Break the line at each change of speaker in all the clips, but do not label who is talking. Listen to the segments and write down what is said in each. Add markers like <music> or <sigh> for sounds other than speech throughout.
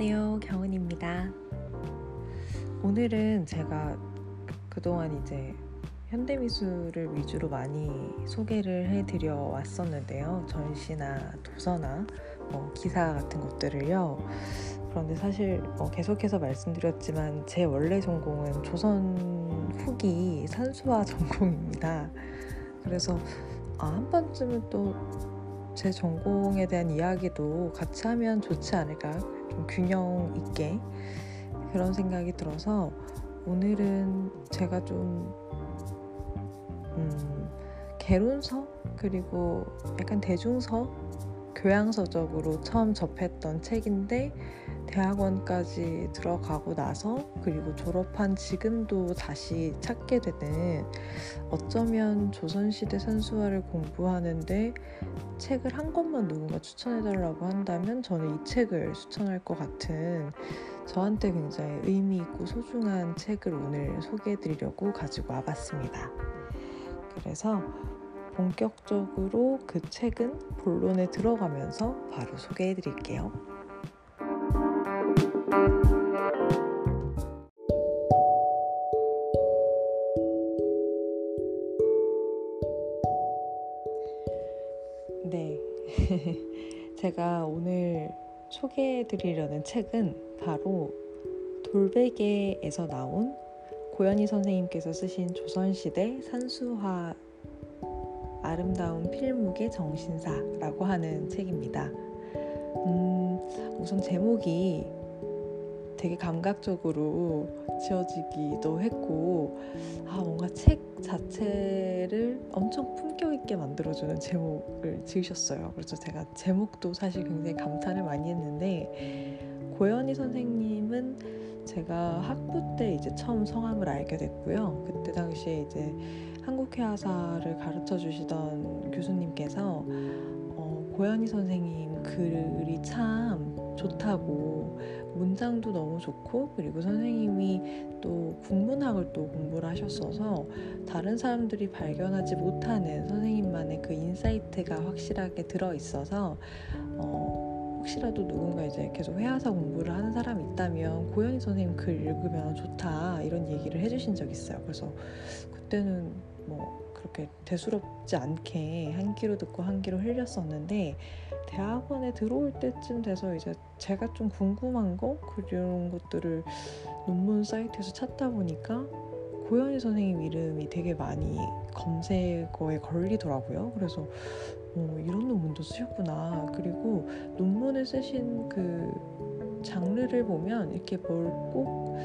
안녕하세요. 경은입니다. 오늘은 제가 그동안 이제 현대미술을 위주로 많이 소개를 해드려 왔었는데요. 전시나 도서나 뭐 기사 같은 것들을요. 그런데 사실 뭐 계속해서 말씀드렸지만 제 원래 전공은 조선 후기 산수화 <laughs> 전공입니다. 그래서 아, 한 번쯤은 또 제 전공에 대한 이야기도 같이 하면 좋지 않을까 좀 균형 있게 그런 생각이 들어서 오늘은 제가 좀 음, 개론서 그리고 약간 대중서 교양서적으로 처음 접했던 책인데 대학원까지 들어가고 나서 그리고 졸업한 지금도 다시 찾게 되는 어쩌면 조선시대 산수화를 공부하는데 책을 한 권만 누군가 추천해달라고 한다면 저는 이 책을 추천할 것 같은 저한테 굉장히 의미 있고 소중한 책을 오늘 소개해드리려고 가지고 와봤습니다. 그래서 본격적으로 그 책은 본론에 들어가면서 바로 소개해드릴게요. 제가 오늘 소개해 드리려는 책은 바로 돌베개에서 나온 고현희 선생님께서 쓰신 조선시대 산수화 아름다운 필묵의 정신사라고 하는 책입니다. 음, 우선 제목이 되게 감각적으로 지어지기도 했고, 아, 뭔가 책 자체를 엄청 품격 있게 만들어주는 제목을 지으셨어요. 그래서 제가 제목도 사실 굉장히 감탄을 많이 했는데, 고연희 선생님은 제가 학부 때 이제 처음 성함을 알게 됐고요. 그때 당시에 이제 한국회화사를 가르쳐 주시던 교수님께서 어, 고연희 선생님 글이 참 좋다고 문장도 너무 좋고 그리고 선생님이 또 국문학을 또 공부를 하셨어서 다른 사람들이 발견하지 못하는 선생님만의 그 insight가 확실하게 들어 있어서 어, 혹시라도 누군가 이제 계속 회화사 공부를 하는 사람이 있다면 고현희 선생님 글 읽으면 좋다 이런 얘기를 해주신 적 있어요. 그래서 그때는 뭐 그렇게 대수롭지 않게 한 귀로 듣고 한 귀로 흘렸었는데 대학원에 들어올 때쯤 돼서 이제 제가 좀 궁금한 거 그런 것들을 논문 사이트에서 찾다 보니까 고현희 선생님 이름이 되게 많이 검색어에 걸리더라고요. 그래서 어, 이런 논문도 쓰셨구나. 그리고 논문을 쓰신 그 장르를 보면 이렇게 뭘꼭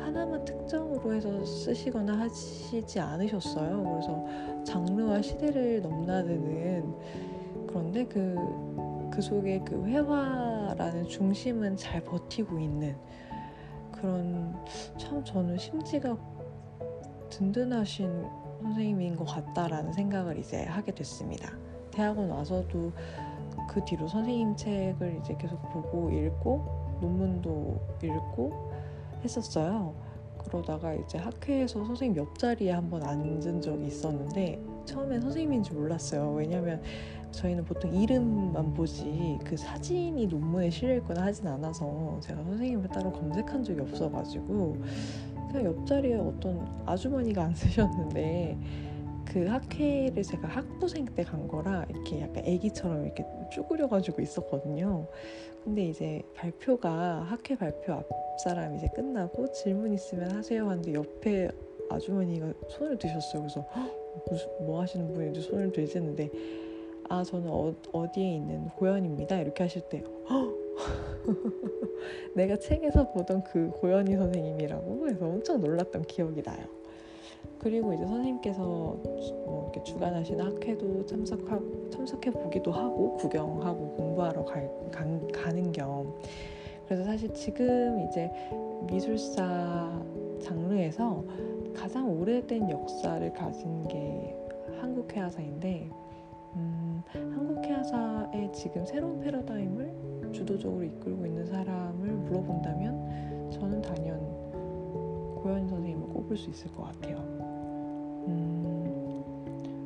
하나만 특정으로 해서 쓰시거나 하시지 않으셨어요. 그래서 장르와 시대를 넘나드는 그런데 그, 그 속에 그 회화라는 중심은 잘 버티고 있는 그런 참 저는 심지가 든든하신 선생님인 것 같다라는 생각을 이제 하게 됐습니다. 대학원 와서도 그 뒤로 선생님 책을 이제 계속 보고 읽고 논문도 읽고 했었어요. 그러다가 이제 학회에서 선생님 옆자리에 한번 앉은 적이 있었는데 처음엔 선생님인 줄 몰랐어요. 왜냐면 저희는 보통 이름만 보지 그 사진이 논문에 실려 있거나 하진 않아서 제가 선생님을 따로 검색한 적이 없어가지고 그냥 옆자리에 어떤 아주머니가 <laughs> 앉으셨는데 그 학회를 제가 학부생 때 간 거라 이렇게 약간 아기처럼 이렇게 쭈그려가지고 있었거든요. 근데 이제 발표가 학회 발표 앞 사람 이제 끝나고 질문 있으면 하세요 하는데 옆에 아주머니가 손을 드셨어요. 그래서 무슨 뭐 하시는 분인지 손을 들지는데 아 저는 어, 어디에 있는 고현입니다. 이렇게 하실 때 <laughs> 내가 책에서 보던 그 고현희 선생님이라고 그래서 엄청 놀랐던 기억이 나요. 그리고 이제 선생님께서 뭐 이렇게 주관하시는 학회도 참석하고 참석해 보기도 하고 구경하고 공부하러 갈, 간, 가는 겸. 그래서 사실 지금 이제 미술사 장르에서 가장 오래된 역사를 가진 게 한국 회화사인데 음, 한국 회화사의 지금 새로운 패러다임을 주도적으로 이끌고 있는 사람을 물어본다면 저는 단연 고현 선생님을 꼽을 수 있을 것 같아요. 음,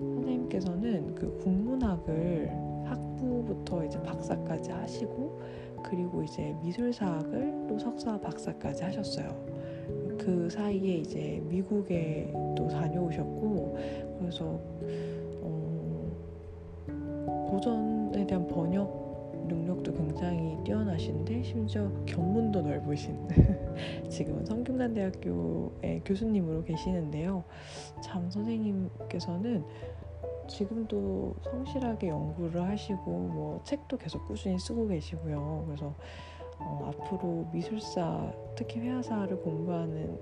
선생님께서는 그 국문학을 학부부터 이제 박사까지 하시고 그리고 이제 미술사학을 또 석사 박사까지 하셨어요. 그 사이에 이제 미국에 또 다녀오셨고 그래서 대한 번역 능력도 굉장히 뛰어나신데 심지어 견문도 넓으신 <laughs> 지금은 성균관대학교의 교수님으로 계시는데요. 참 선생님께서는 지금도 성실하게 연구를 하시고 뭐 책도 계속 꾸준히 쓰고 계시고요. 그래서 어, 앞으로 미술사 특히 회화사를 공부하는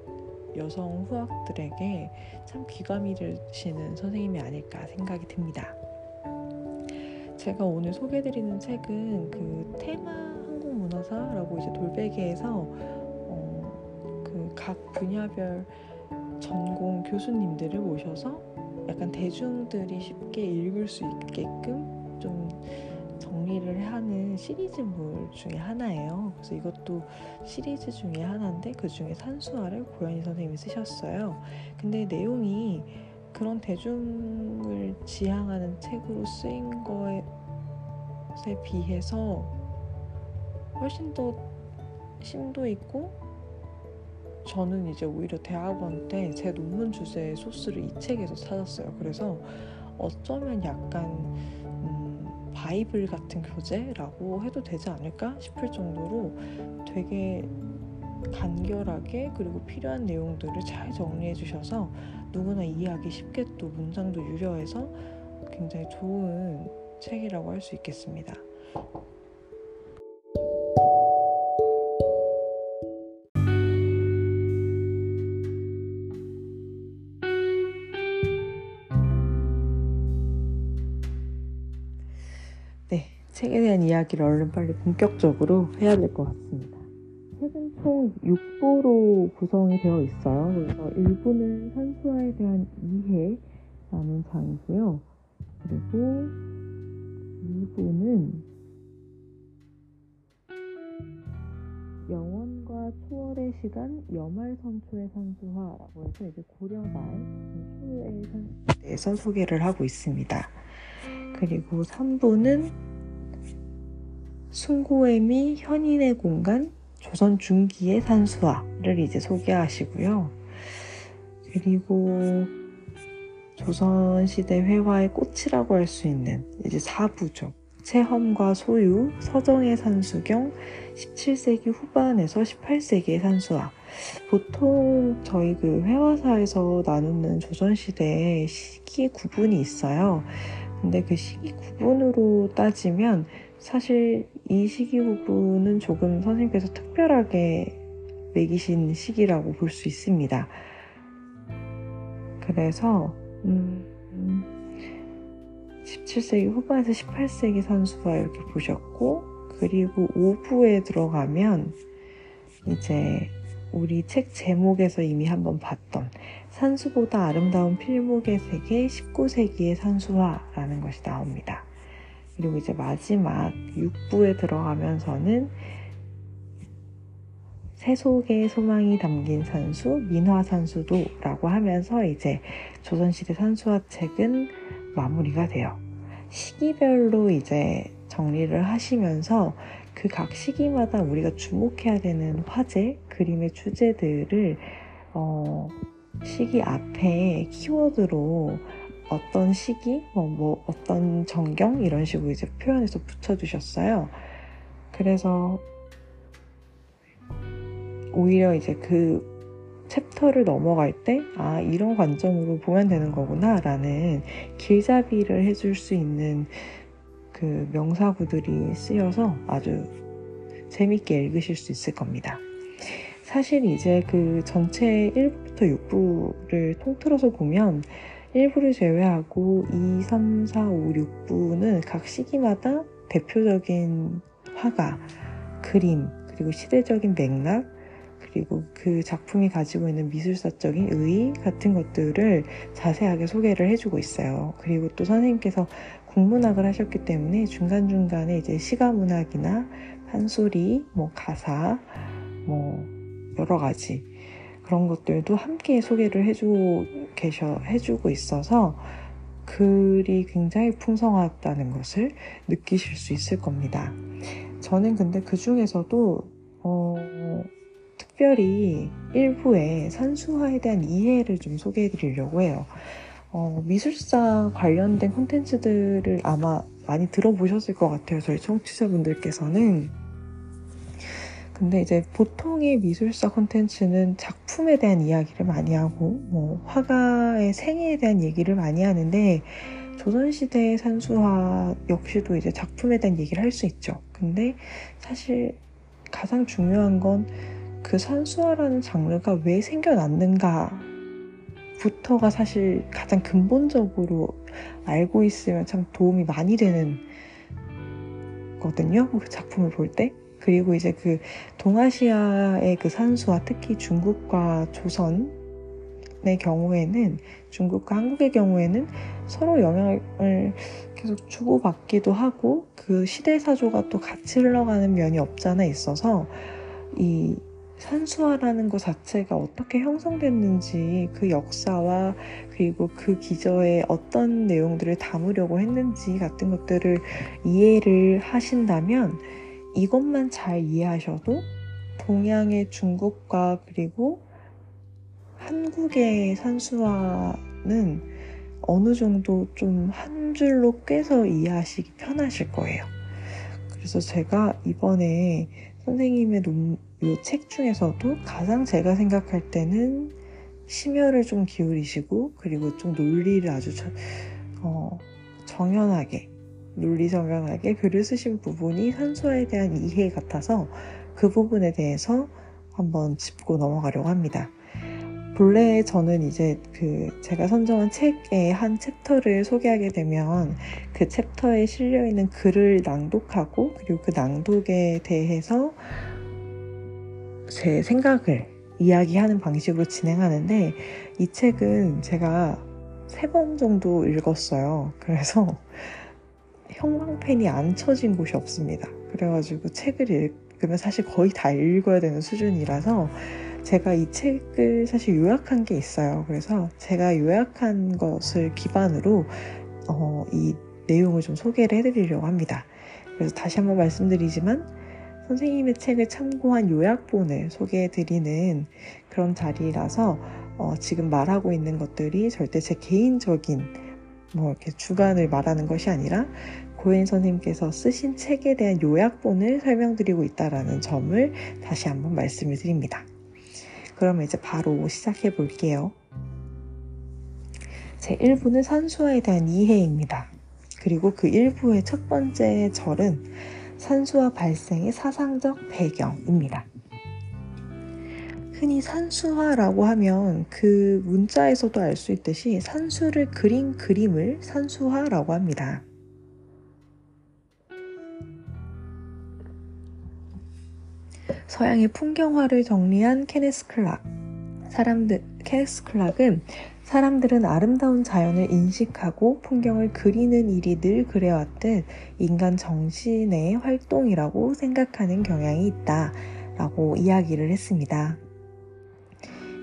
여성 후학들에게 참 귀감 잃으시는 선생님이 아닐까 생각이 듭니다. 제가 오늘 소개드리는 책은 그 테마 한국문화사라고 이제 돌베개에서 어, 그각 분야별 전공 교수님들을 모셔서 약간 대중들이 쉽게 읽을 수 있게끔 좀 정리를 하는 시리즈물 중에 하나예요. 그래서 이것도 시리즈 중에 하나인데 그 중에 산수화를 고현희 선생님이 쓰셨어요. 근데 내용이 그런 대중을 지향하는 책으로 쓰인 것에 비해서 훨씬 더 심도 있고 저는 이제 오히려 대학원 때 제 논문 주제의 소스를 이 책에서 찾았어요. 그래서 어쩌면 약간 음, 바이블 같은 교재라고 해도 되지 않을까 싶을 정도로 되게 간결하게 그리고 필요한 내용들을 잘 정리해 주셔서 누구나 이해하기 쉽게 또 문장도 유려해서 굉장히 좋은 책이라고 할 수 있겠습니다. 네, 책에 대한 이야기를 얼른 빨리 본격적으로 해야 될 것. 책은 총 6부로 구성이 되어 있어요. 그래서 1부는 산수화에 대한 이해라는 장이고요. 그리고 2부는 영원과 초월의 시간 여말선초의 산수화라고 해서 이제 고려말 초의 산수에 대해서 소개를 하고 있습니다. 그리고 3부는 순고의미 현인의 공간 조선 중기의 산수화를 이제 소개하시고요. 그리고 조선시대 회화의 꽃이라고 할 수 있는 이제 사부죠. 체험과 소유, 서정의 산수경, 17세기 후반에서 18세기의 산수화. 보통 저희 그 회화사에서 나누는 조선시대의 시기 구분이 있어요. 근데 그 시기 구분으로 따지면 사실 이 시기 구분은 조금 선생님께서 특별하게 매기신 시기라고 볼 수 있습니다. 그래서 음, 17세기 후반에서 18세기 산수가 이렇게 보셨고 그리고 5부에 들어가면 이제 우리 책 제목에서 이미 한번 봤던 산수보다 아름다운 필목의 세계 19세기의 산수화라는 것이 나옵니다. 그리고 이제 마지막 6부에 들어가면서는 세속의 소망이 담긴 산수, 민화산수도 라고 하면서 이제 조선시대 산수화 책은 마무리가 돼요. 시기별로 이제 정리를 하시면서 그 각 시기마다 우리가 주목해야 되는 화제, 그림의 주제들을 어, 시기 앞에 키워드로 어떤 시기, 뭐, 뭐 어떤 정경 이런 식으로 이제 표현해서 붙여주셨어요. 그래서 오히려 이제 그 챕터를 넘어갈 때, 아, 이런 관점으로 보면 되는 거구나, 라는 길잡이를 해줄 수 있는 그 명사구들이 쓰여서 아주 재밌게 읽으실 수 있을 겁니다. 사실 이제 그 전체 1부부터 6부를 통틀어서 보면 1부를 제외하고 2, 3, 4, 5, 6부는 각 시기마다 대표적인 화가, 그림, 그리고 시대적인 맥락, 그리고 그 작품이 가지고 있는 미술사적인 의의 같은 것들을 자세하게 소개를 해주고 있어요. 그리고 또 선생님께서 국문학을 하셨기 때문에 중간중간에 이제 시가문학이나 판소리, 뭐 가사, 뭐 여러 가지 그런 것들도 함께 소개를 해주고 계셔, 해주고 있어서 글이 굉장히 풍성하다는 것을 느끼실 수 있을 겁니다. 저는 근데 그 중에서도 어, 특별히 일부의 산수화에 대한 이해를 좀 소개해 드리려고 해요. 어, 미술사 관련된 콘텐츠들을 아마 많이 들어보셨을 것 같아요. 저희 청취자분들께서는. 근데 이제 보통의 미술사 콘텐츠는 작품에 대한 이야기를 많이 하고, 뭐, 화가의 생애에 대한 얘기를 많이 하는데, 조선시대의 산수화 역시도 이제 작품에 대한 얘기를 할 수 있죠. 근데 사실 가장 중요한 건 그 산수화라는 장르가 왜 생겨났는가 부터가 사실 가장 근본적으로 알고 있으면 참 도움이 많이 되는 거든요. 그 작품을 볼 때. 그리고 이제 그 동아시아의 그 산수와 특히 중국과 조선의 경우에는 중국과 한국의 경우에는 서로 영향을 계속 주고받기도 하고 그 시대사조가 또 같이 흘러가는 면이 없잖아 있어서 이 산수화라는 것 자체가 어떻게 형성됐는지 그 역사와 그리고 그 기저에 어떤 내용들을 담으려고 했는지 같은 것들을 이해를 하신다면 이것만 잘 이해하셔도 동양의 중국과 그리고 한국의 산수화는 어느 정도 좀 한 줄로 꿰서 이해하시기 편하실 거예요. 그래서 제가 이번에 선생님의 논, 이책 중에서도 가장 제가 생각할 때는 심혈을 좀 기울이시고 그리고 좀 논리를 아주 저, 어, 정연하게 논리정연하게 글을 쓰신 부분이 산수화에 대한 이해 같아서 그 부분에 대해서 한번 짚고 넘어가려고 합니다. 본래 저는 이제 그 제가 선정한 책의 한 챕터를 소개하게 되면 그 챕터에 실려 있는 글을 낭독하고 그리고 그 낭독에 대해서 제 생각을 이야기하는 방식으로 진행하는데 이 책은 제가 세 번 정도 읽었어요. 그래서 형광펜이 안 쳐진 곳이 없습니다. 그래가지고 책을 읽으면 사실 거의 다 읽어야 되는 수준이라서 제가 이 책을 사실 요약한 게 있어요. 그래서 제가 요약한 것을 기반으로 어, 이 내용을 좀 소개를 해드리려고 합니다. 그래서 다시 한번 말씀드리지만 선생님의 책을 참고한 요약본을 소개해드리는 그런 자리라서 어, 지금 말하고 있는 것들이 절대 제 개인적인 뭐 이렇게 주관을 말하는 것이 아니라 고인 선생님께서 쓰신 책에 대한 요약본을 설명드리고 있다라는 점을 다시 한번 말씀을 드립니다. 그러면 이제 바로 시작해 볼게요. 제 1부는 산수화에 대한 이해입니다. 그리고 그 1부의 첫 번째 절은 산수화 발생의 사상적 배경입니다. 흔히 산수화라고 하면 그 문자에서도 알 수 있듯이 산수를 그린 그림을 산수화라고 합니다. 서양의 풍경화를 정리한 케네스 클락. 사람들, 케네스 클락은 사람들은 아름다운 자연을 인식하고 풍경을 그리는 일이 늘 그래왔듯 인간 정신의 활동이라고 생각하는 경향이 있다. 라고 이야기를 했습니다.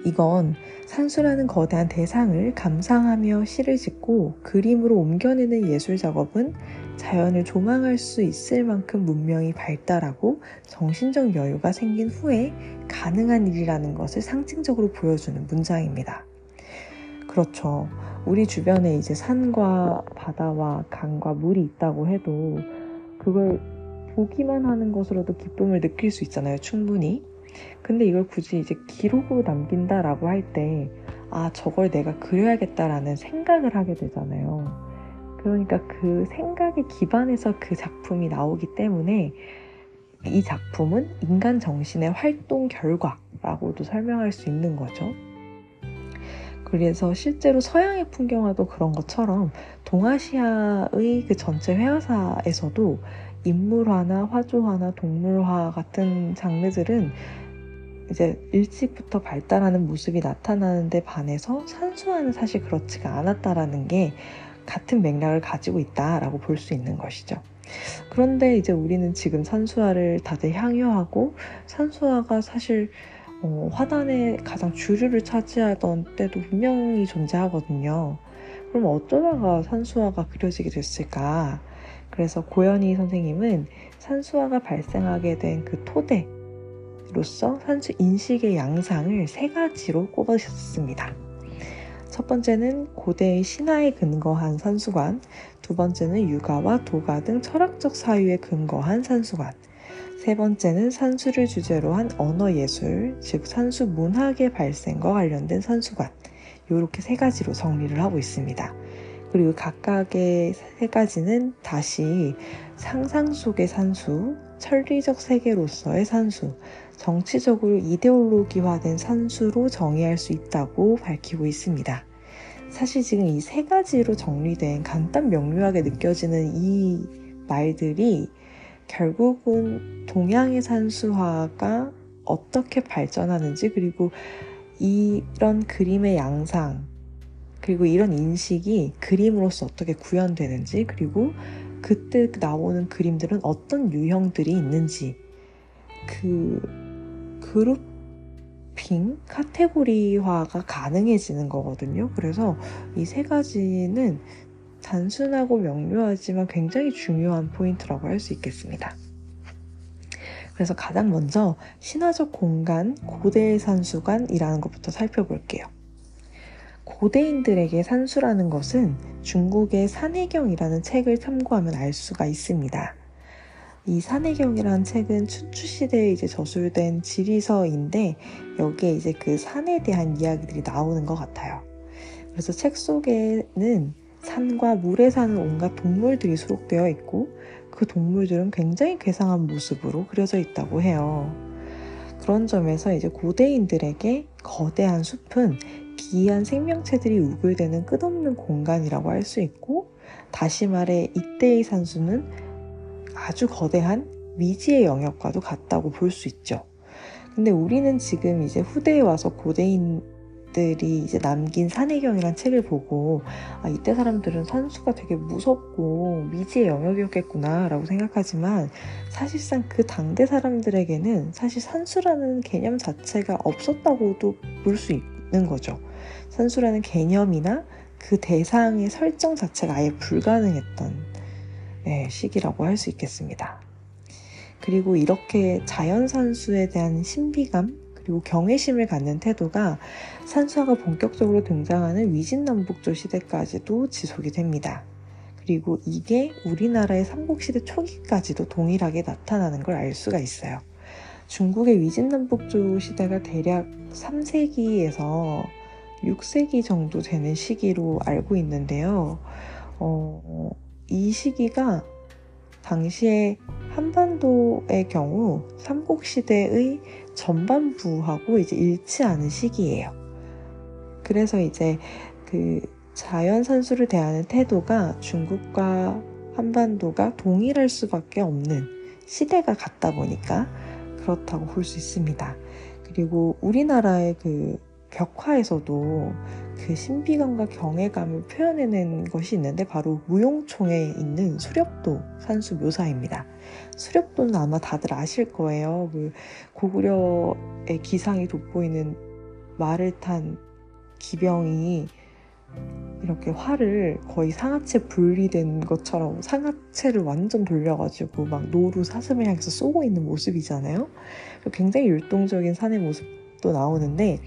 이건 산수라는 거대한 대상을 감상하며 시를 짓고 그림으로 옮겨내는 예술 작업은 자연을 조망할 수 있을 만큼 문명이 발달하고 정신적 여유가 생긴 후에 가능한 일이라는 것을 상징적으로 보여주는 문장입니다. 그렇죠. 우리 주변에 이제 산과 바다와 강과 물이 있다고 해도 그걸 보기만 하는 것으로도 기쁨을 느낄 수 있잖아요, 충분히. 근데 이걸 굳이 이제 기록으로 남긴다라고 할 때, 아, 저걸 내가 그려야겠다라는 생각을 하게 되잖아요. 그러니까 그 생각에 기반해서 그 작품이 나오기 때문에 이 작품은 인간 정신의 활동 결과라고도 설명할 수 있는 거죠. 그래서 실제로 서양의 풍경화도 그런 것처럼 동아시아의 그 전체 회화사에서도 인물화나 화조화나 동물화 같은 장르들은 이제 일찍부터 발달하는 모습이 나타나는데 반해서 산수화는 사실 그렇지가 않았다라는 게 같은 맥락을 가지고 있다라고 볼 수 있는 것이죠. 그런데 이제 우리는 지금 산수화를 다들 향유하고 산수화가 사실 어, 화단의 가장 주류를 차지하던 때도 분명히 존재하거든요. 그럼 어쩌다가 산수화가 그려지게 됐을까? 그래서 고현희 선생님은 산수화가 발생하게 된 그 토대 로서 산수 인식의 양상을 세 가지로 꼽으셨습니다. 첫 번째는 고대의 신화에 근거한 산수관, 두 번째는 육아와 도가 등 철학적 사유에 근거한 산수관, 세 번째는 산수를 주제로 한 언어 예술, 즉 산수 문학의 발생과 관련된 산수관, 이렇게 세 가지로 정리를 하고 있습니다. 그리고 각각의 세 가지는 다시 상상 속의 산수, 천리적 세계로서의 산수, 정치적으로 이데올로기화된 산수로 정의할 수 있다고 밝히고 있습니다. 사실 지금 이 세 가지로 정리된 간단 명료하게 느껴지는 이 말들이 결국은 동양의 산수화가 어떻게 발전하는지 그리고 이런 그림의 양상 그리고 이런 인식이 그림으로서 어떻게 구현되는지 그리고 그때 나오는 그림들은 어떤 유형들이 있는지 그 그룹핑 카테고리화가 가능해지는 거거든요. 그래서 이 세 가지는 단순하고 명료하지만 굉장히 중요한 포인트라고 할 수 있겠습니다. 그래서 가장 먼저 신화적 공간, 고대의 산수관이라는 것부터 살펴볼게요. 고대인들에게 산수라는 것은 중국의 산해경이라는 책을 참고하면 알 수가 있습니다. 이 산해경이라는 책은 춘추 시대에 이제 저술된 지리서인데 여기에 이제 그 산에 대한 이야기들이 나오는 것 같아요. 그래서 책 속에는 산과 물에 사는 온갖 동물들이 수록되어 있고 그 동물들은 굉장히 괴상한 모습으로 그려져 있다고 해요. 그런 점에서 이제 고대인들에게 거대한 숲은 기이한 생명체들이 우글대는 끝없는 공간이라고 할 수 있고 다시 말해 이때의 산수는 아주 거대한 미지의 영역과도 같다고 볼 수 있죠. 근데 우리는 지금 이제 후대에 와서 고대인 사람들이 이제 남긴 산해경이란 책을 보고 아, 이때 사람들은 산수가 되게 무섭고 미지의 영역이었겠구나 라고 생각하지만 사실상 그 당대 사람들에게는 사실 산수라는 개념 자체가 없었다고도 볼 수 있는 거죠. 산수라는 개념이나 그 대상의 설정 자체가 아예 불가능했던 네, 시기라고 할 수 있겠습니다. 그리고 이렇게 자연 산수에 대한 신비감 그리고 경외심을 갖는 태도가 산수화가 본격적으로 등장하는 위진남북조 시대까지도 지속이 됩니다. 그리고 이게 우리나라의 삼국시대 초기까지도 동일하게 나타나는 걸 알 수가 있어요. 중국의 위진남북조 시대가 대략 3세기에서 6세기 정도 되는 시기로 알고 있는데요. 어, 이 시기가 당시에 한반도의 경우 삼국시대의 전반부하고 이제 일치하는 시기예요. 그래서 이제 그 자연 산수를 대하는 태도가 중국과 한반도가 동일할 수밖에 없는 시대가 같다 보니까 그렇다고 볼 수 있습니다. 그리고 우리나라의 그 벽화에서도 그 신비감과 경외감을 표현해낸 것이 있는데 바로 무용총에 있는 수렵도 산수 묘사입니다. 수렵도는 아마 다들 아실 거예요. 그 고구려의 기상이 돋보이는 말을 탄 기병이 이렇게 활을 거의 상하체 분리된 것처럼 상하체를 완전 돌려가지고 막 노루 사슴을 향해서 쏘고 있는 모습이잖아요. 굉장히 율동적인 산의 모습도 나오는데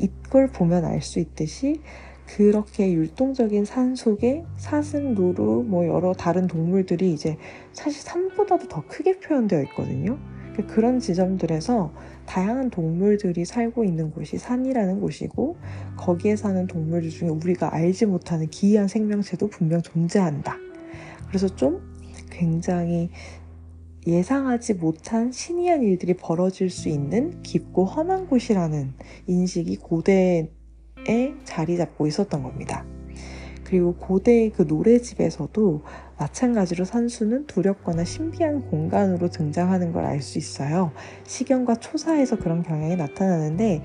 이걸 보면 알 수 있듯이 그렇게 율동적인 산 속에 사슴, 노루, 뭐 여러 다른 동물들이 이제 사실 산보다도 더 크게 표현되어 있거든요. 그러니까 그런 지점들에서 다양한 동물들이 살고 있는 곳이 산이라는 곳이고 거기에 사는 동물들 중에 우리가 알지 못하는 기이한 생명체도 분명 존재한다. 그래서 좀 굉장히 예상하지 못한 신이한 일들이 벌어질 수 있는 깊고 험한 곳이라는 인식이 고대에 자리 잡고 있었던 겁니다. 그리고 고대의 그 노래집에서도 마찬가지로 산수는 두렵거나 신비한 공간으로 등장하는 걸 알 수 있어요. 시경과 초사에서 그런 경향이 나타나는데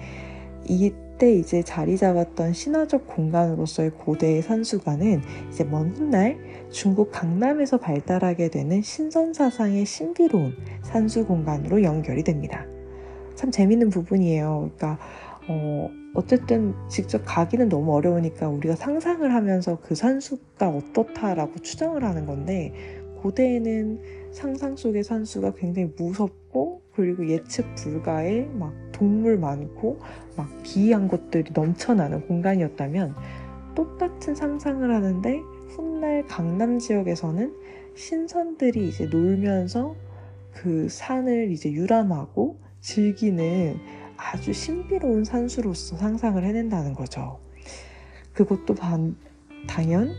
이 때 이제 자리 잡았던 신화적 공간으로서의 고대의 산수관은 이제 먼 훗날 중국 강남에서 발달하게 되는 신선 사상의 신비로운 산수 공간으로 연결이 됩니다. 참 재밌는 부분이에요. 그러니까 어, 어쨌든 직접 가기는 너무 어려우니까 우리가 상상을 하면서 그 산수가 어떻다라고 추정을 하는 건데 고대에는 상상 속의 산수가 굉장히 무섭고 그리고 예측 불가의 막 동물 많고 막 기이한 것들이 넘쳐나는 공간이었다면 똑같은 상상을 하는데 훗날 강남 지역에서는 신선들이 이제 놀면서 그 산을 이제 유람하고 즐기는 아주 신비로운 산수로서 상상을 해낸다는 거죠. 그것도 반, 당연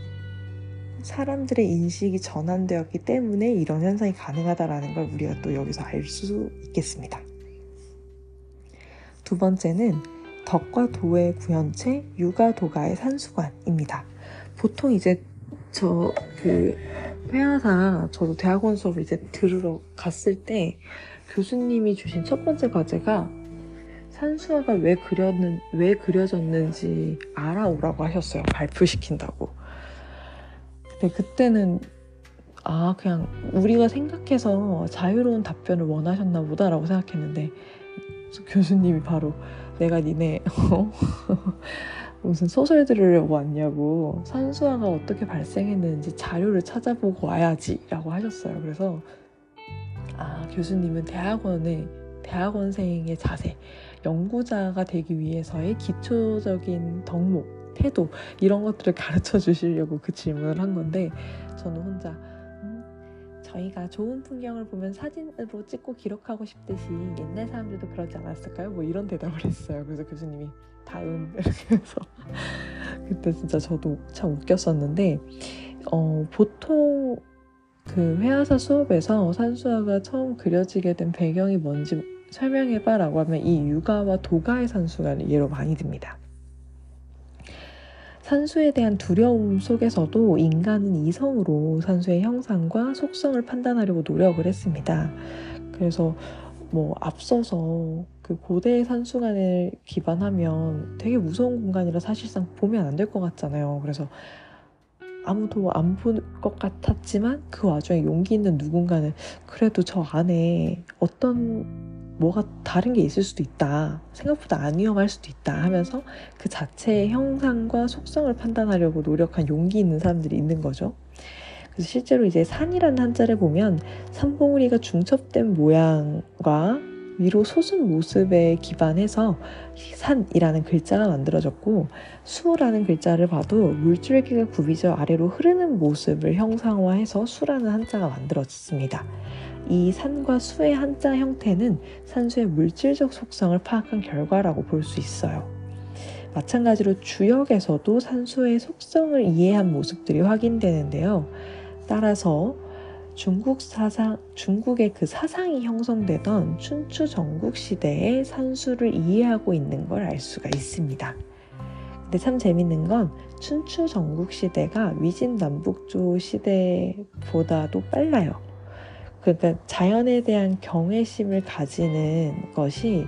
사람들의 인식이 전환되었기 때문에 이런 현상이 가능하다라는 걸 우리가 또 여기서 알 수 있겠습니다. 두 번째는 덕과 도의 구현체, 유가 도가의 산수관입니다. 보통 이제 저 그 회화사 저도 대학원 수업을 이제 들으러 갔을 때 교수님이 주신 첫 번째 과제가 산수화가 왜 그렸는 왜 그려졌는지 알아오라고 하셨어요. 발표시킨다고. 근데 그때는 아 그냥 우리가 생각해서 자유로운 답변을 원하셨나 보다라고 생각했는데 교수님이 바로 내가 니네 어? <laughs> 무슨 소설 들으려고 왔냐고 산수화가 어떻게 발생했는지 자료를 찾아보고 와야지라고 하셨어요. 그래서 아 교수님은 대학원의 대학원생의 자세, 연구자가 되기 위해서의 기초적인 덕목, 태도 이런 것들을 가르쳐 주시려고 그 질문을 한 건데 저는 혼자 음, 저희가 좋은 풍경을 보면 사진으로 찍고 기록하고 싶듯이 옛날 사람들도 그러지 않았을까요? 뭐 이런 대답을 했어요. 그래서 교수님이 다음 <laughs> 이렇게 해서 그때 진짜 저도 참 웃겼었는데 어, 보통 그 회화사 수업에서 산수화가 처음 그려지게 된 배경이 뭔지 설명해봐라고 하면 이 육아와 도가의 산수가 예로 많이 듭니다. 산수에 대한 두려움 속에서도 인간은 이성으로 산수의 형상과 속성을 판단하려고 노력을 했습니다. 그래서 뭐 앞서서 그 고대 산수관을 기반하면 되게 무서운 공간이라 사실상 보면 안 될 것 같잖아요. 그래서 아무도 안 볼 것 같았지만 그 와중에 용기 있는 누군가는 그래도 저 안에 어떤 뭐가 다른 게 있을 수도 있다. 생각보다 안 위험할 수도 있다 하면서 그 자체의 형상과 속성을 판단하려고 노력한 용기 있는 사람들이 있는 거죠. 그래서 실제로 이제 산이라는 한자를 보면 산봉우리가 중첩된 모양과 위로 솟은 모습에 기반해서 산이라는 글자가 만들어졌고 수라는 글자를 봐도 물줄기가 굽이져 아래로 흐르는 모습을 형상화해서 수라는 한자가 만들어졌습니다. 이 산과 수의 한자 형태는 산수의 물질적 속성을 파악한 결과라고 볼 수 있어요. 마찬가지로 주역에서도 산수의 속성을 이해한 모습들이 확인되는데요. 따라서 중국 사상, 중국의 그 사상이 형성되던 춘추 전국 시대의 산수를 이해하고 있는 걸 알 수가 있습니다. 근데 참 재밌는 건 춘추 전국 시대가 위진 남북조 시대보다도 빨라요. 그러니까 자연에 대한 경외심을 가지는 것이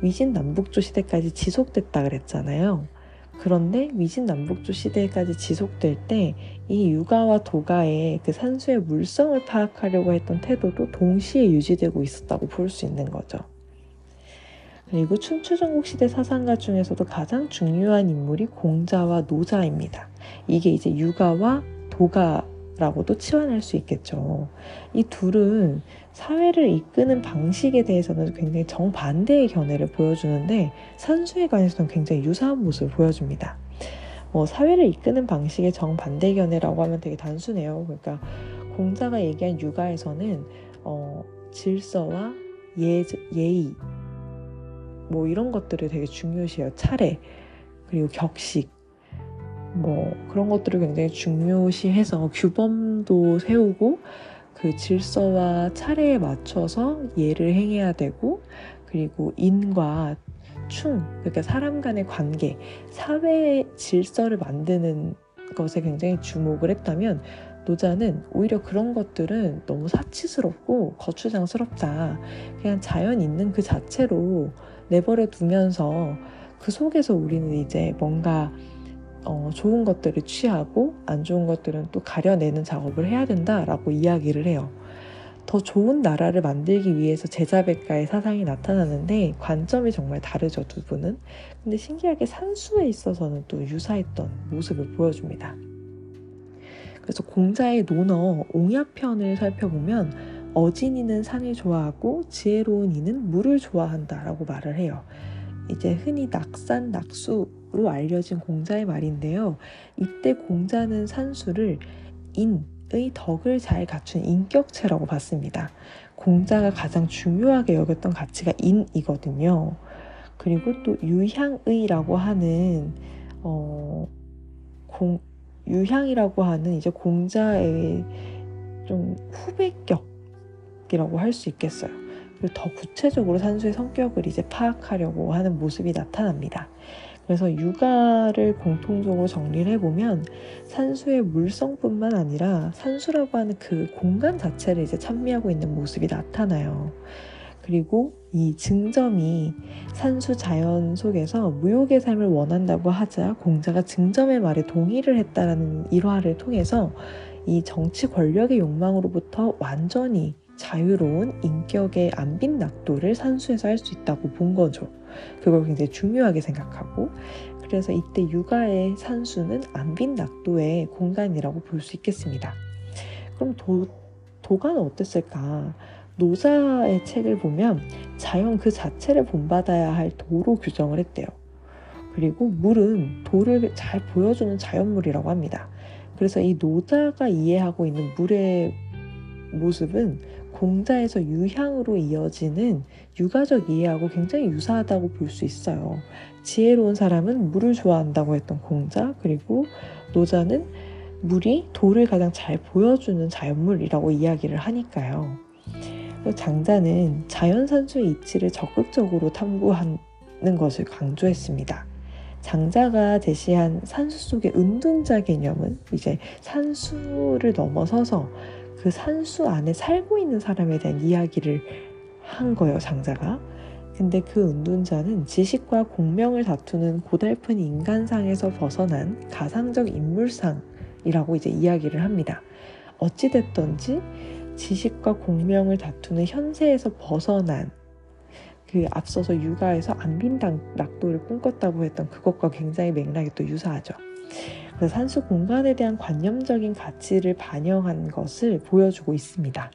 위진 남북조 시대까지 지속됐다 그랬잖아요. 그런데 위진 남북조 시대까지 지속될 때이 육아와 도가의 그 산수의 물성을 파악하려고 했던 태도도 동시에 유지되고 있었다고 볼 수 있는 거죠. 그리고 춘추전국 시대 사상가 중에서도 가장 중요한 인물이 공자와 노자입니다. 이게 이제 육아와 도가 라고도 치환할 수 있겠죠. 이 둘은 사회를 이끄는 방식에 대해서는 굉장히 정반대의 견해를 보여주는데 산수에 관해서는 굉장히 유사한 모습을 보여줍니다. 뭐 사회를 이끄는 방식의 정반대 견해라고 하면 되게 단순해요. 그러니까 공자가 얘기한 육아에서는 어, 질서와 예, 예의 뭐 이런 것들을 되게 중요시해요. 차례 그리고 격식 뭐 그런 것들을 굉장히 중요시해서 규범도 세우고 그 질서와 차례에 맞춰서 예를 행해야 되고 그리고 인과 충 그러니까 사람 간의 관계 사회의 질서를 만드는 것에 굉장히 주목을 했다면 노자는 오히려 그런 것들은 너무 사치스럽고 거추장스럽다. 그냥 자연 있는 그 자체로 내버려 두면서 그 속에서 우리는 이제 뭔가 어, 좋은 것들을 취하고 안 좋은 것들은 또 가려내는 작업을 해야 된다라고 이야기를 해요. 더 좋은 나라를 만들기 위해서 제자백가의 사상이 나타나는데 관점이 정말 다르죠 두 분은. 근데 신기하게 산수에 있어서는 또 유사했던 모습을 보여줍니다. 그래서 공자의 논어 옹야편을 살펴보면 어진이는 산을 좋아하고 지혜로운 이는 물을 좋아한다라고 말을 해요. 이제 흔히 낙산 낙수로 알려진 공자의 말인데요. 이때 공자는 산수를 인의 덕을 잘 갖춘 인격체라고 봤습니다. 공자가 가장 중요하게 여겼던 가치가 인이거든요. 그리고 또 유향의라고 하는 어, 공, 유향이라고 하는 이제 공자의 좀 후배격이라고 할 수 있겠어요. 그리고 더 구체적으로 산수의 성격을 이제 파악하려고 하는 모습이 나타납니다. 그래서 육아를 공통적으로 정리를 해보면 산수의 물성뿐만 아니라 산수라고 하는 그 공간 자체를 이제 찬미하고 있는 모습이 나타나요. 그리고 이 증점이 산수 자연 속에서 무욕의 삶을 원한다고 하자 공자가 증점의 말에 동의를 했다라는 일화를 통해서 이 정치 권력의 욕망으로부터 완전히 자유로운 인격의 안빈 낙도를 산수에서 할 수 있다고 본 거죠. 그걸 굉장히 중요하게 생각하고 그래서 이때 육아의 산수는 안빈 낙도의 공간이라고 볼 수 있겠습니다. 그럼 도, 도가는 어땠을까? 노자의 책을 보면 자연 그 자체를 본받아야 할 도로 규정을 했대요. 그리고 물은 도를 잘 보여주는 자연물이라고 합니다. 그래서 이 노자가 이해하고 있는 물의 모습은 공자에서 유향으로 이어지는 육아적 이해하고 굉장히 유사하다고 볼 수 있어요. 지혜로운 사람은 물을 좋아한다고 했던 공자, 그리고 노자는 물이 돌을 가장 잘 보여주는 자연물이라고 이야기를 하니까요. 장자는 자연산수의 이치를 적극적으로 탐구하는 것을 강조했습니다. 장자가 제시한 산수 속의 은둔자 개념은 이제 산수를 넘어서서 그 산수 안에 살고 있는 사람에 대한 이야기를 한 거예요, 장자가. 근데 그 은둔자는 지식과 공명을 다투는 고달픈 인간상에서 벗어난 가상적 인물상이라고 이제 이야기를 합니다. 어찌됐던지 지식과 공명을 다투는 현세에서 벗어난 그 앞서서 육아에서 안빈당 낙도를 꿈꿨다고 했던 그것과 굉장히 맥락이 또 유사하죠. 그래서 산수 공간에 대한 관념적인 가치를 반영한 것을 보여주고 있습니다.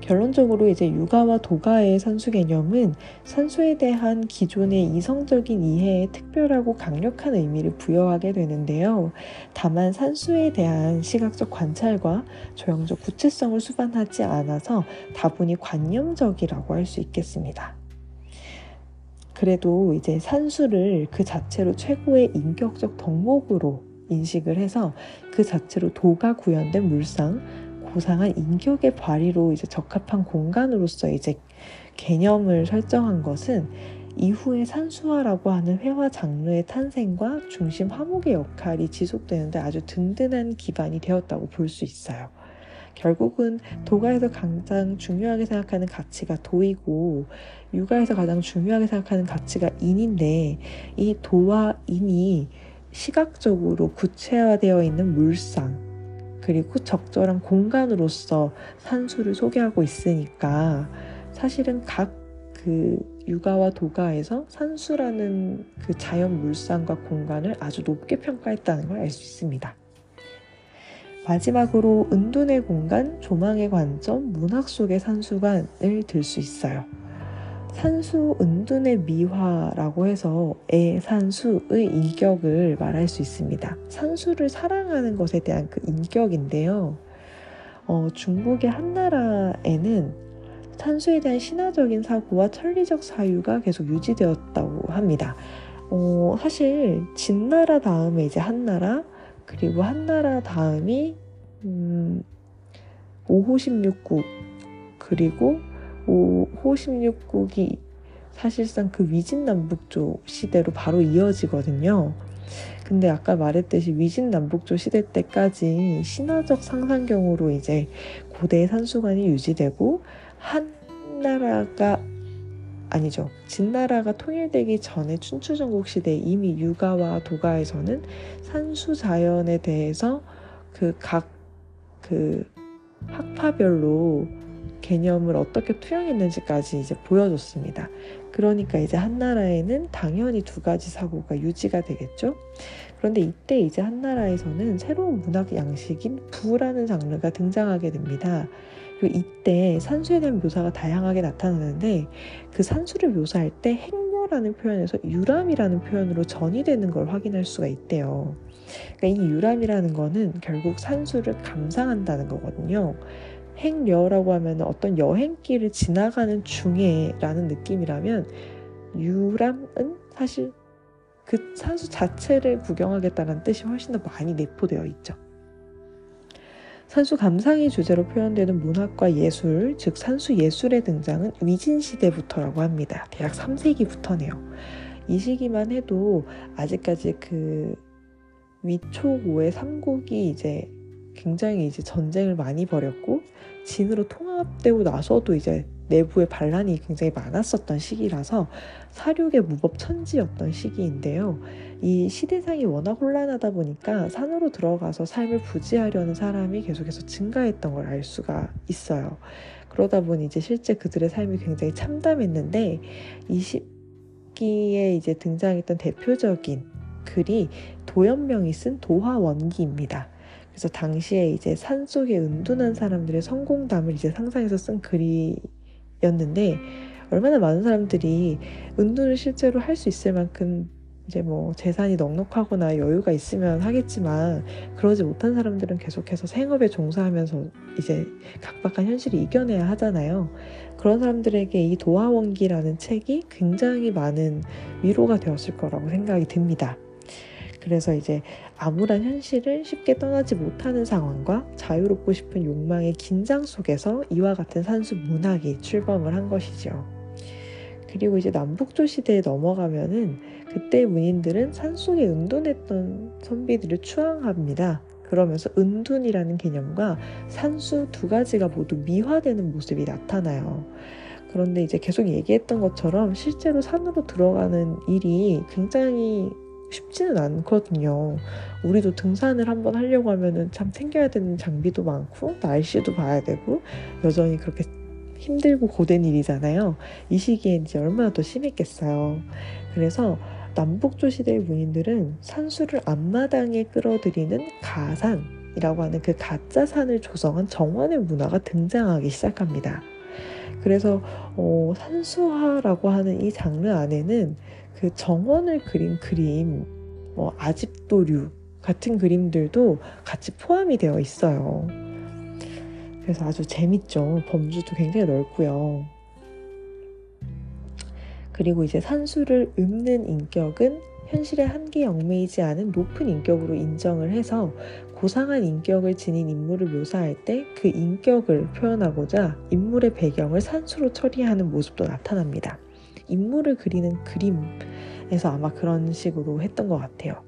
결론적으로 이제 육아와 도가의 산수 개념은 산수에 대한 기존의 이성적인 이해에 특별하고 강력한 의미를 부여하게 되는데요. 다만 산수에 대한 시각적 관찰과 조형적 구체성을 수반하지 않아서 다분히 관념적이라고 할 수 있겠습니다. 그래도 이제 산수를 그 자체로 최고의 인격적 덕목으로 인식을 해서 그 자체로 도가 구현된 물상, 고상한 인격의 발휘로 이제 적합한 공간으로서 이제 개념을 설정한 것은 이후에 산수화라고 하는 회화 장르의 탄생과 중심 화목의 역할이 지속되는데 아주 든든한 기반이 되었다고 볼 수 있어요. 결국은 도가에서 가장 중요하게 생각하는 가치가 도이고 육아에서 가장 중요하게 생각하는 가치가 인인데 이 도와 인이 시각적으로 구체화되어 있는 물상 그리고 적절한 공간으로서 산수를 소개하고 있으니까 사실은 각 그 육아와 도가에서 산수라는 그 자연 물상과 공간을 아주 높게 평가했다는 걸 알 수 있습니다. 마지막으로 은둔의 공간, 조망의 관점, 문학 속의 산수관을 들 수 있어요. 산수 은둔의 미화라고 해서 애 산수의 인격을 말할 수 있습니다. 산수를 사랑하는 것에 대한 그 인격인데요. 어, 중국의 한나라에는 산수에 대한 신화적인 사고와 천리적 사유가 계속 유지되었다고 합니다. 어, 사실 진나라 다음에 이제 한나라 그리고 한나라 다음이 음, 5호 16국 그리고 호십육국이 사실상 그 위진남북조 시대로 바로 이어지거든요. 근데 아까 말했듯이 위진남북조 시대 때까지 신화적 상상경으로 이제 고대 산수관이 유지되고 한 나라가 아니죠. 진나라가 통일되기 전에 춘추전국 시대 이미 유가와 도가에서는 산수 자연에 대해서 그 각그 그 학파별로 개념을 어떻게 투영했는지까지 이제 보여줬습니다. 그러니까 이제 한나라에는 당연히 두 가지 사고가 유지가 되겠죠. 그런데 이때 이제 한나라에서는 새로운 문학 양식인 부라는 장르가 등장하게 됩니다. 그리고 이때 산수에 대한 묘사가 다양하게 나타나는데 그 산수를 묘사할 때 행여라는 표현에서 유람이라는 표현으로 전이되는 걸 확인할 수가 있대요. 그러니까 이 유람이라는 거는 결국 산수를 감상한다는 거거든요. 행여라고 하면 어떤 여행길을 지나가는 중에라는 느낌이라면 유람은 사실 그 산수 자체를 구경하겠다는 뜻이 훨씬 더 많이 내포되어 있죠. 산수 감상이 주제로 표현되는 문학과 예술, 즉 산수 예술의 등장은 위진 시대부터라고 합니다. 대략 3세기부터네요. 이 시기만 해도 아직까지 그 위초고의 삼국이 이제 굉장히 이제 전쟁을 많이 벌였고 진으로 통합되고 나서도 이제 내부에 반란이 굉장히 많았었던 시기라서 사륙의 무법 천지였던 시기인데요. 이 시대상이 워낙 혼란하다 보니까 산으로 들어가서 삶을 부지하려는 사람이 계속해서 증가했던 걸 알 수가 있어요. 그러다 보니 이제 실제 그들의 삶이 굉장히 참담했는데 이 시기에 이제 등장했던 대표적인 글이 도연명이 쓴 도화원기입니다. 그래서 당시에 이제 산 속에 은둔한 사람들의 성공담을 이제 상상해서 쓴 글이었는데 얼마나 많은 사람들이 은둔을 실제로 할 수 있을 만큼 이제 뭐 재산이 넉넉하거나 여유가 있으면 하겠지만 그러지 못한 사람들은 계속해서 생업에 종사하면서 이제 각박한 현실을 이겨내야 하잖아요. 그런 사람들에게 이 도화원기라는 책이 굉장히 많은 위로가 되었을 거라고 생각이 듭니다. 그래서 이제 암울한 현실을 쉽게 떠나지 못하는 상황과 자유롭고 싶은 욕망의 긴장 속에서 이와 같은 산수 문학이 출범을 한 것이죠. 그리고 이제 남북조 시대에 넘어가면은 그때 문인들은 산속에 은둔했던 선비들을 추앙합니다. 그러면서 은둔이라는 개념과 산수 두 가지가 모두 미화되는 모습이 나타나요. 그런데 이제 계속 얘기했던 것처럼 실제로 산으로 들어가는 일이 굉장히 쉽지는 않거든요. 우리도 등산을 한번 하려고 하면은 참 챙겨야 되는 장비도 많고 날씨도 봐야 되고 여전히 그렇게 힘들고 고된 일이잖아요. 이 이제 얼마나 더 심했겠어요. 그래서 남북조 시대의 문인들은 산수를 앞마당에 끌어들이는 가산이라고 하는 그 가짜 산을 조성한 정원의 문화가 등장하기 시작합니다. 그래서 어, 산수화라고 하는 이 장르 안에는 그 정원을 그린 그림, 뭐 아집도류 같은 그림들도 같이 포함이 되어 있어요. 그래서 아주 재밌죠. 범주도 굉장히 넓고요. 그리고 이제 산수를 읊는 인격은 현실의 한계에 얽매이지 않은 높은 인격으로 인정을 해서 고상한 인격을 지닌 인물을 묘사할 때 그 인격을 표현하고자 인물의 배경을 산수로 처리하는 모습도 나타납니다. 인물을 그리는 그림에서 아마 그런 식으로 했던 것 같아요.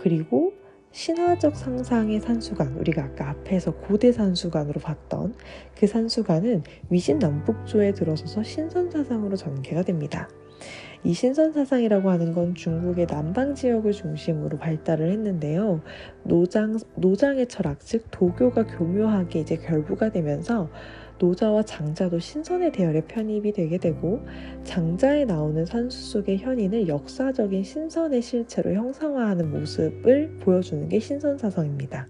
그리고 신화적 상상의 산수관, 우리가 아까 앞에서 고대 산수관으로 봤던 그 산수관은 위진 남북조에 들어서서 신선사상으로 전개가 됩니다. 이 신선사상이라고 하는 건 중국의 남방 지역을 중심으로 발달을 했는데요. 노장, 노장의 철학, 즉 도교가 교묘하게 이제 결부가 되면서 노자와 장자도 신선의 대열에 편입이 되게 되고 장자에 나오는 산수 속의 현인을 역사적인 신선의 실체로 형상화하는 모습을 보여주는 게 신선사성입니다.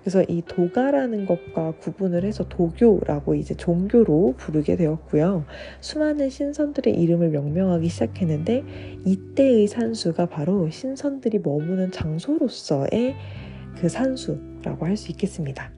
그래서 이 도가라는 것과 구분을 해서 도교라고 이제 종교로 부르게 되었고요. 수많은 신선들의 이름을 명명하기 시작했는데 이때의 산수가 바로 신선들이 머무는 장소로서의 그 산수라고 할 수 있겠습니다.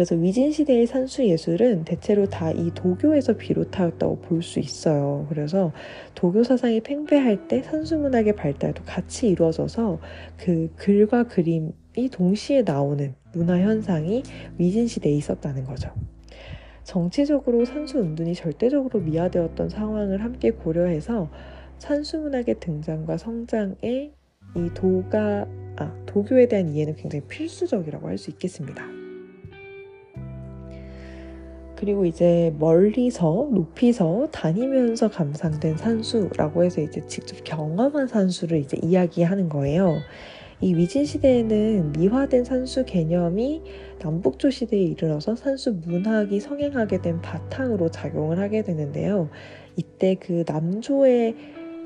그래서 위진 시대의 산수 예술은 대체로 다 이 도교에서 비롯하였다고 볼 수 있어요. 그래서 도교 사상이 팽배할 때 산수 문학의 발달도 같이 이루어져서 그 글과 그림이 동시에 나오는 문화 현상이 위진 시대에 있었다는 거죠. 정치적으로 산수 운동이 절대적으로 미화되었던 상황을 함께 고려해서 산수 문학의 등장과 성장에 이 도가 아, 도교에 대한 이해는 굉장히 필수적이라고 할 수 있겠습니다. 그리고 이제 멀리서 높이서 다니면서 감상된 산수라고 해서 이제 직접 경험한 산수를 이제 이야기하는 거예요. 이 위진 시대에는 미화된 산수 개념이 남북조 시대에 이르러서 산수 문학이 성행하게 된 바탕으로 작용을 하게 되는데요. 이때 그 남조의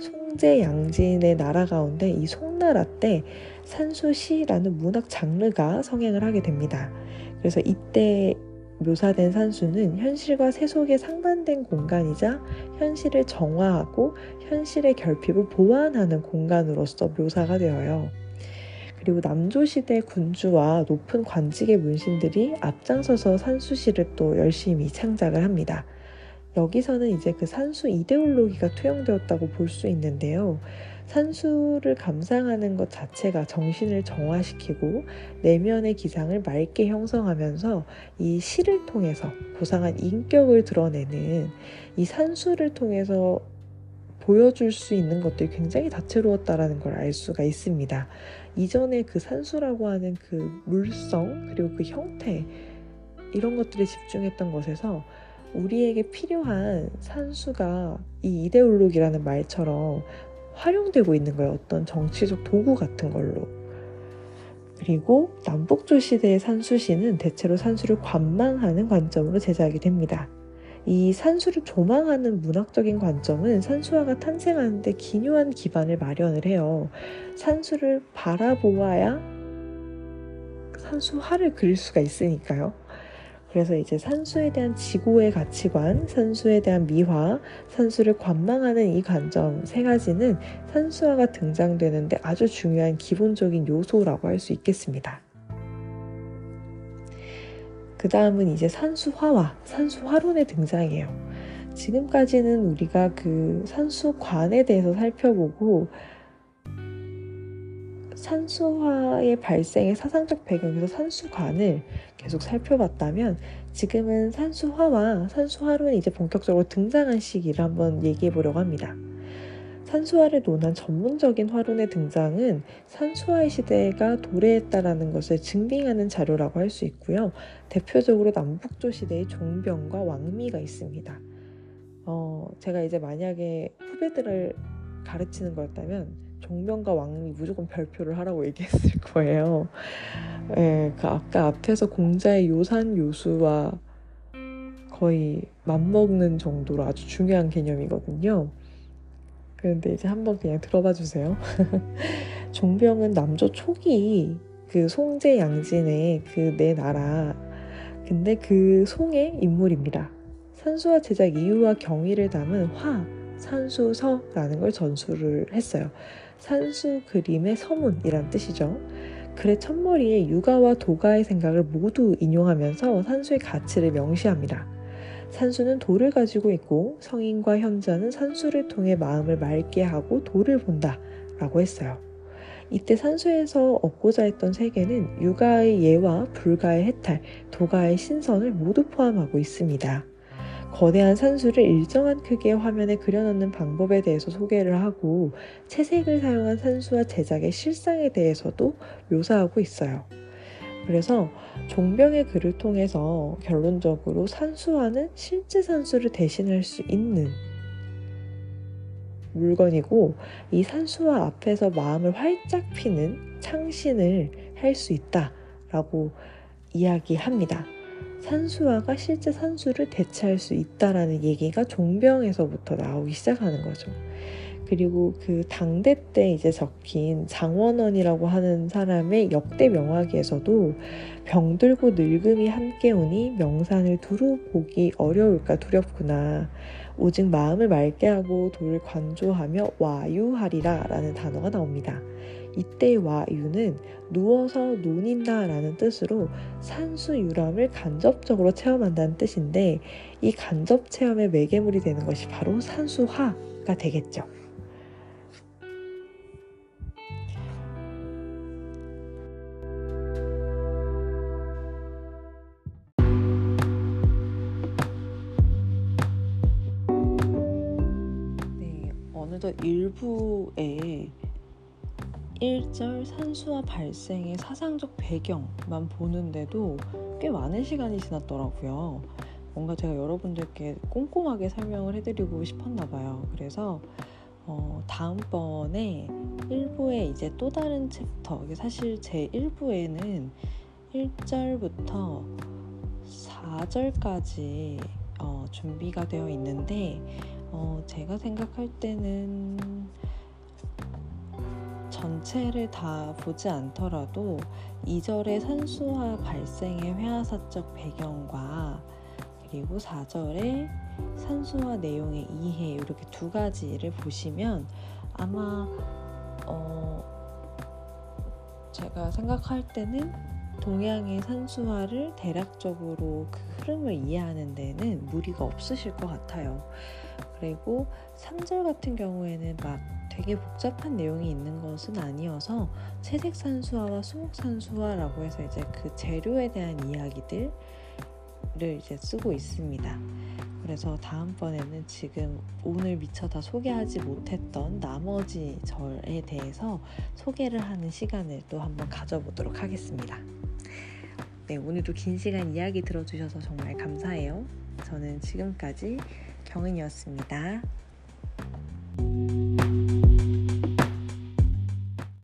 송제 양진의 나라 가운데 이 송나라 때 산수시라는 문학 장르가 성행을 하게 됩니다. 그래서 이때 묘사된 산수는 현실과 세속에 상반된 공간이자 현실을 정화하고 현실의 결핍을 보완하는 공간으로서 묘사가 되어요. 그리고 남조시대 군주와 높은 관직의 문신들이 앞장서서 산수시를 또 열심히 창작을 합니다. 여기서는 이제 그 산수 이데올로기가 투영되었다고 볼 수 있는데요. 산수를 감상하는 것 자체가 정신을 정화시키고 내면의 기상을 맑게 형성하면서 이 시를 통해서 고상한 인격을 드러내는 이 산수를 통해서 보여줄 수 있는 것들이 굉장히 다채로웠다라는 걸 알 수가 있습니다. 이전에 그 산수라고 하는 그 물성 그리고 그 형태 이런 것들에 집중했던 것에서 우리에게 필요한 산수가 이 이데올로기라는 말처럼 활용되고 있는 거예요. 어떤 정치적 도구 같은 걸로. 그리고 남북조 시대의 산수시는 대체로 산수를 관망하는 관점으로 제작이 됩니다. 이 산수를 조망하는 문학적인 관점은 산수화가 탄생하는데 기묘한 기반을 마련을 해요. 산수를 바라보아야 산수화를 그릴 수가 있으니까요. 그래서 이제 산수에 대한 지고의 가치관, 산수에 대한 미화, 산수를 관망하는 이 관점 세 가지는 산수화가 등장되는데 아주 중요한 기본적인 요소라고 할 수 있겠습니다. 그 다음은 이제 산수화와 산수화론의 등장이에요. 지금까지는 우리가 그 산수관에 대해서 살펴보고 산수화의 발생의 사상적 배경에서 산수관을 계속 살펴봤다면 지금은 산수화와 산수화론이 이제 본격적으로 등장한 시기를 한번 얘기해 보려고 합니다. 산수화를 논한 전문적인 화론의 등장은 산수화의 시대가 도래했다라는 것을 증빙하는 자료라고 할 수 있고요. 대표적으로 남북조 시대의 종병과 왕미가 있습니다. 어, 제가 이제 만약에 후배들을 가르치는 거였다면 종명과 왕이 무조건 별표를 하라고 <laughs> 얘기했을 거예요. 예, 그 아까 앞에서 공자의 요산 요수와 거의 맞먹는 정도로 아주 중요한 개념이거든요. 그런데 이제 한번 그냥 들어봐 주세요. <laughs> 종병은 남조 초기 그 송제 양진의 그 내 나라 근데 그 송의 인물입니다. 산수화 제작 이유와 경위를 담은 화, 산수서라는 걸 전수를 했어요. 산수 그림의 서문이란 뜻이죠. 글의 첫머리에 육아와 도가의 생각을 모두 인용하면서 산수의 가치를 명시합니다. 산수는 돌을 가지고 있고 성인과 현자는 산수를 통해 마음을 맑게 하고 돌을 본다 라고 했어요. 이때 산수에서 얻고자 했던 세계는 육아의 예와 불가의 해탈, 도가의 신선을 모두 포함하고 있습니다. 거대한 산수를 일정한 크기의 화면에 그려넣는 방법에 대해서 소개를 하고 채색을 사용한 산수와 제작의 실상에 대해서도 묘사하고 있어요. 그래서 종병의 글을 통해서 결론적으로 산수화는 실제 산수를 대신할 수 있는 물건이고 이 산수화 앞에서 마음을 활짝 피는 창신을 할 수 있다라고 이야기합니다. 산수화가 실제 산수를 대체할 수 있다라는 얘기가 종병에서부터 나오기 시작하는 거죠. 그리고 그 당대 때 이제 적힌 장원원이라고 하는 사람의 역대 명화기에서도 병들고 늙음이 함께 오니 명산을 두루 보기 어려울까 두렵구나. 오직 마음을 맑게 하고 돌을 관조하며 와유하리라 라는 단어가 나옵니다. 이때 와 유는 누워서 논인다 라는 뜻으로 산수 유람을 간접적으로 체험한다는 뜻인데 이 간접 체험의 매개물이 되는 것이 바로 산수화가 되겠죠. 네, 일부에 1절 산수화 발생의 사상적 배경만 보는데도 꽤 많은 시간이 지났더라고요. 뭔가 제가 여러분들께 꼼꼼하게 설명을 해드리고 싶었나 봐요. 그래서 어, 다음번에 1부에 이제 또 다른 챕터, 사실 제 1부에는 1절부터 4절까지 어, 준비가 되어 있는데 어, 제가 생각할 때는 전체를 다 보지 않더라도 2절의 산수화 발생의 회화사적 배경과 그리고 4절의 산수화 내용의 이해 이렇게 두 가지를 보시면 아마 어 제가 생각할 때는 동양의 산수화를 대략적으로 그 흐름을 이해하는 데는 무리가 없으실 것 같아요. 그리고 3절 같은 경우에는 막 되게 복잡한 내용이 있는 것은 아니어서 채색 산수화와 수목 산수화라고 해서 이제 그 재료에 대한 이야기들을 이제 쓰고 있습니다. 그래서 다음번에는 지금 오늘 미처 다 소개하지 못했던 나머지 절에 대해서 소개를 하는 시간을 또 한번 가져보도록 하겠습니다. 네, 오늘도 긴 시간 이야기 들어주셔서 정말 감사해요. 저는 지금까지 정은이었습니다.